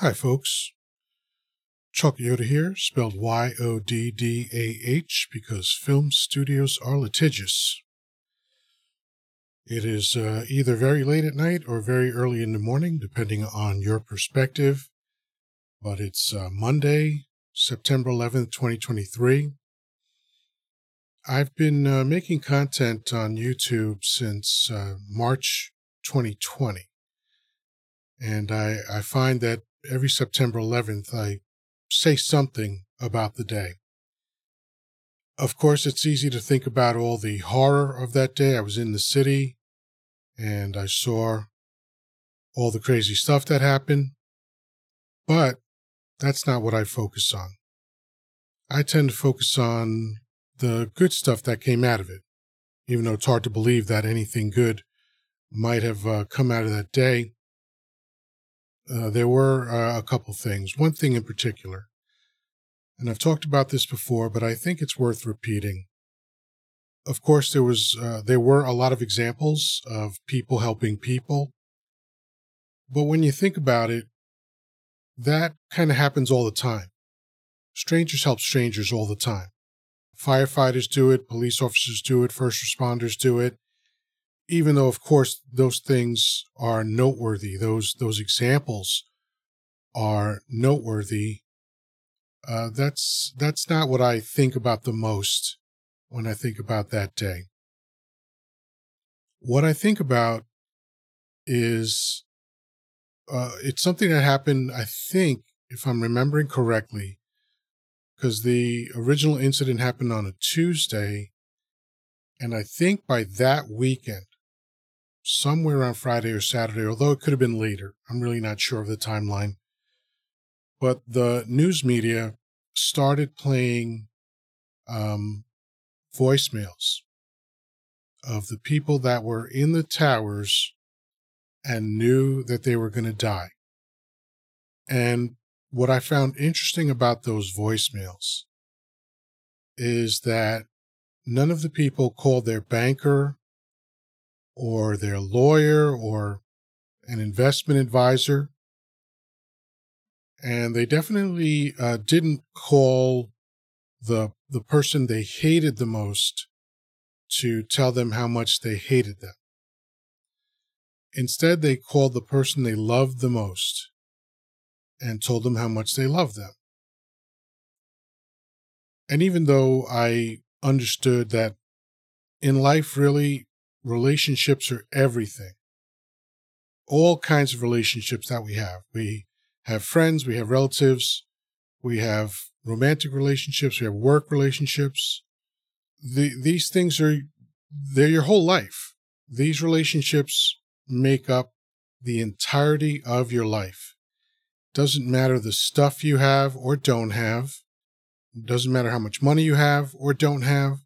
Hi, folks. Chuck Yoddah here, spelled Y O D D A H, because film studios are litigious. It is uh, either very late at night or very early in the morning, depending on your perspective. But it's uh, Monday, September 11th, 2023. I've been uh, making content on YouTube since uh, March 2020. And I, I find that every September 11th, I say something about the day. Of course, it's easy to think about all the horror of that day. I was in the city and I saw all the crazy stuff that happened, but that's not what I focus on. I tend to focus on the good stuff that came out of it, even though it's hard to believe that anything good might have uh, come out of that day. Uh, there were uh, a couple things. One thing in particular, and I've talked about this before, but I think it's worth repeating. Of course, there was uh, there were a lot of examples of people helping people, but when you think about it, that kind of happens all the time. Strangers help strangers all the time. Firefighters do it, police officers do it, first responders do it even though of course those things are noteworthy those those examples are noteworthy uh, that's that's not what i think about the most when i think about that day. What i think about is uh, it's something that happened i think if i'm remembering correctly because the original incident happened on a tuesday and i think by that weekend somewhere on Friday or Saturday, although it could have been later. I'm really not sure of the timeline. But the news media started playing um, voicemails of the people that were in the towers and knew that they were going to die. And what I found interesting about those voicemails is that none of the people called their banker or their lawyer or an investment advisor. And they definitely uh, didn't call the the person they hated the most to tell them how much they hated them. Instead, they called the person they loved the most and told them how much they loved them. And even though I understood that in life, really, relationships are everything. All kinds of relationships that we have. We have friends, we have relatives, we have romantic relationships, we have work relationships. The, these things are, they're your whole life. These relationships make up the entirety of your life. Doesn't matter the stuff you have or don't have. Doesn't matter how much money you have or don't have.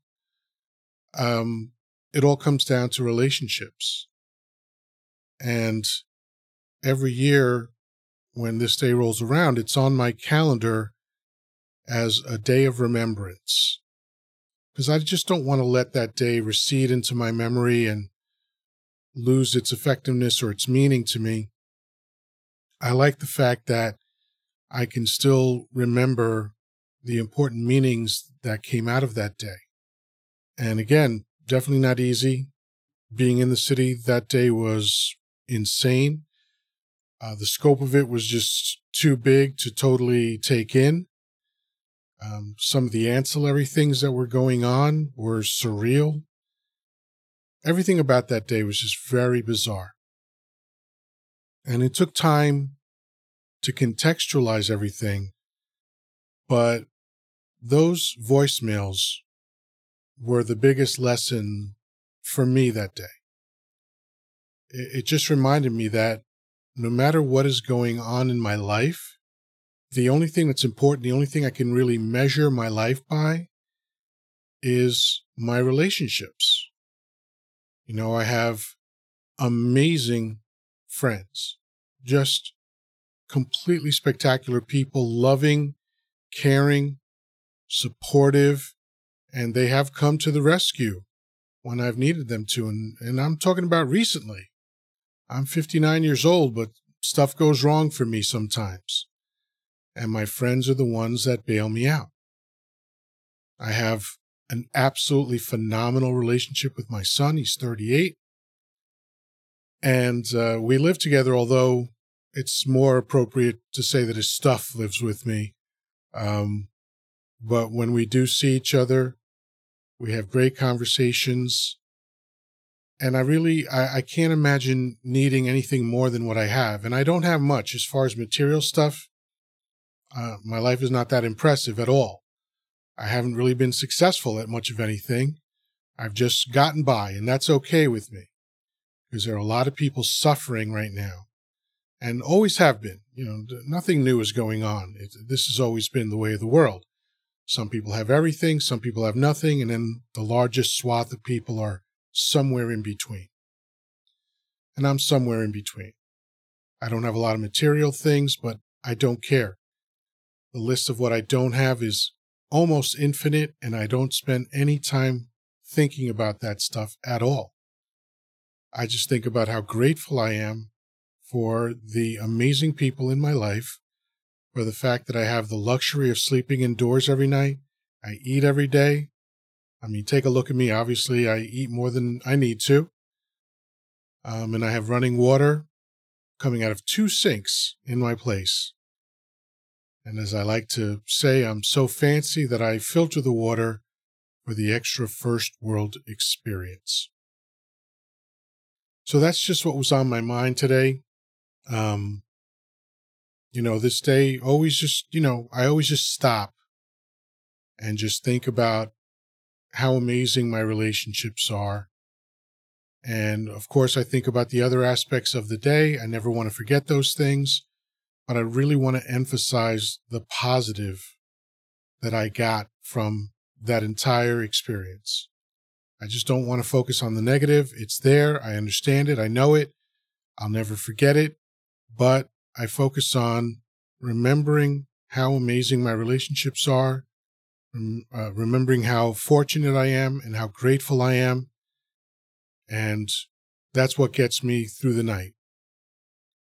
Um, it all comes down to relationships. And every year when this day rolls around, it's on my calendar as a day of remembrance. Because I just don't want to let that day recede into my memory and lose its effectiveness or its meaning to me. I like the fact that I can still remember the important meanings that came out of that day. And again, definitely not easy. Being in the city that day was insane. Uh, the scope of it was just too big to totally take in. Um, some of the ancillary things that were going on were surreal. Everything about that day was just very bizarre. And it took time to contextualize everything, but those voicemails were the biggest lesson for me that day. It, just reminded me that no matter what is going on in my life, the only thing that's important, the only thing I can really measure my life by is my relationships. You know, I have amazing friends, just completely spectacular people, loving, caring, supportive, and they have come to the rescue when I've needed them to. And, and I'm talking about recently. I'm 59 years old, but stuff goes wrong for me sometimes. And my friends are the ones that bail me out. I have an absolutely phenomenal relationship with my son. He's 38. And uh, we live together, although it's more appropriate to say that his stuff lives with me. Um, but when we do see each other, we have great conversations. And I really, I, I can't imagine needing anything more than what I have. And I don't have much as far as material stuff. Uh, my life is not that impressive at all. I haven't really been successful at much of anything. I've just gotten by, and that's okay with me because there are a lot of people suffering right now and always have been. You know, nothing new is going on. It, this has always been the way of the world. Some people have everything, some people have nothing, and then the largest swath of people are somewhere in between. And I'm somewhere in between. I don't have a lot of material things, but I don't care. The list of what I don't have is almost infinite, and I don't spend any time thinking about that stuff at all. I just think about how grateful I am for the amazing people in my life, for the fact that I have the luxury of sleeping indoors every night. I eat every day. I mean, take a look at me. Obviously, I eat more than I need to. Um, and I have running water coming out of two sinks in my place. And as I like to say, I'm so fancy that I filter the water for the extra first world experience. So that's just what was on my mind today. Um, you know, this day always just, you know, I always just stop and just think about how amazing my relationships are. And of course, I think about the other aspects of the day. I never want to forget those things but I really want to emphasize the positive that I got from that entire experience. I just don't want to focus on the negative. It's there. I understand it. I know it. I'll never forget it. But I focus on remembering how amazing my relationships are, uh, remembering how fortunate I am and how grateful I am. And that's what gets me through the night.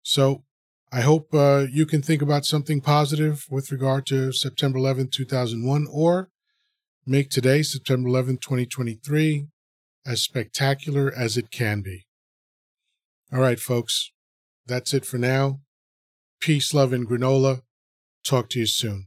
So I hope uh, you can think about something positive with regard to September 11th, 2001, or make today, September 11th, 2023, as spectacular as it can be. All right, folks, that's it for now. Peace, love, and granola. Talk to you soon.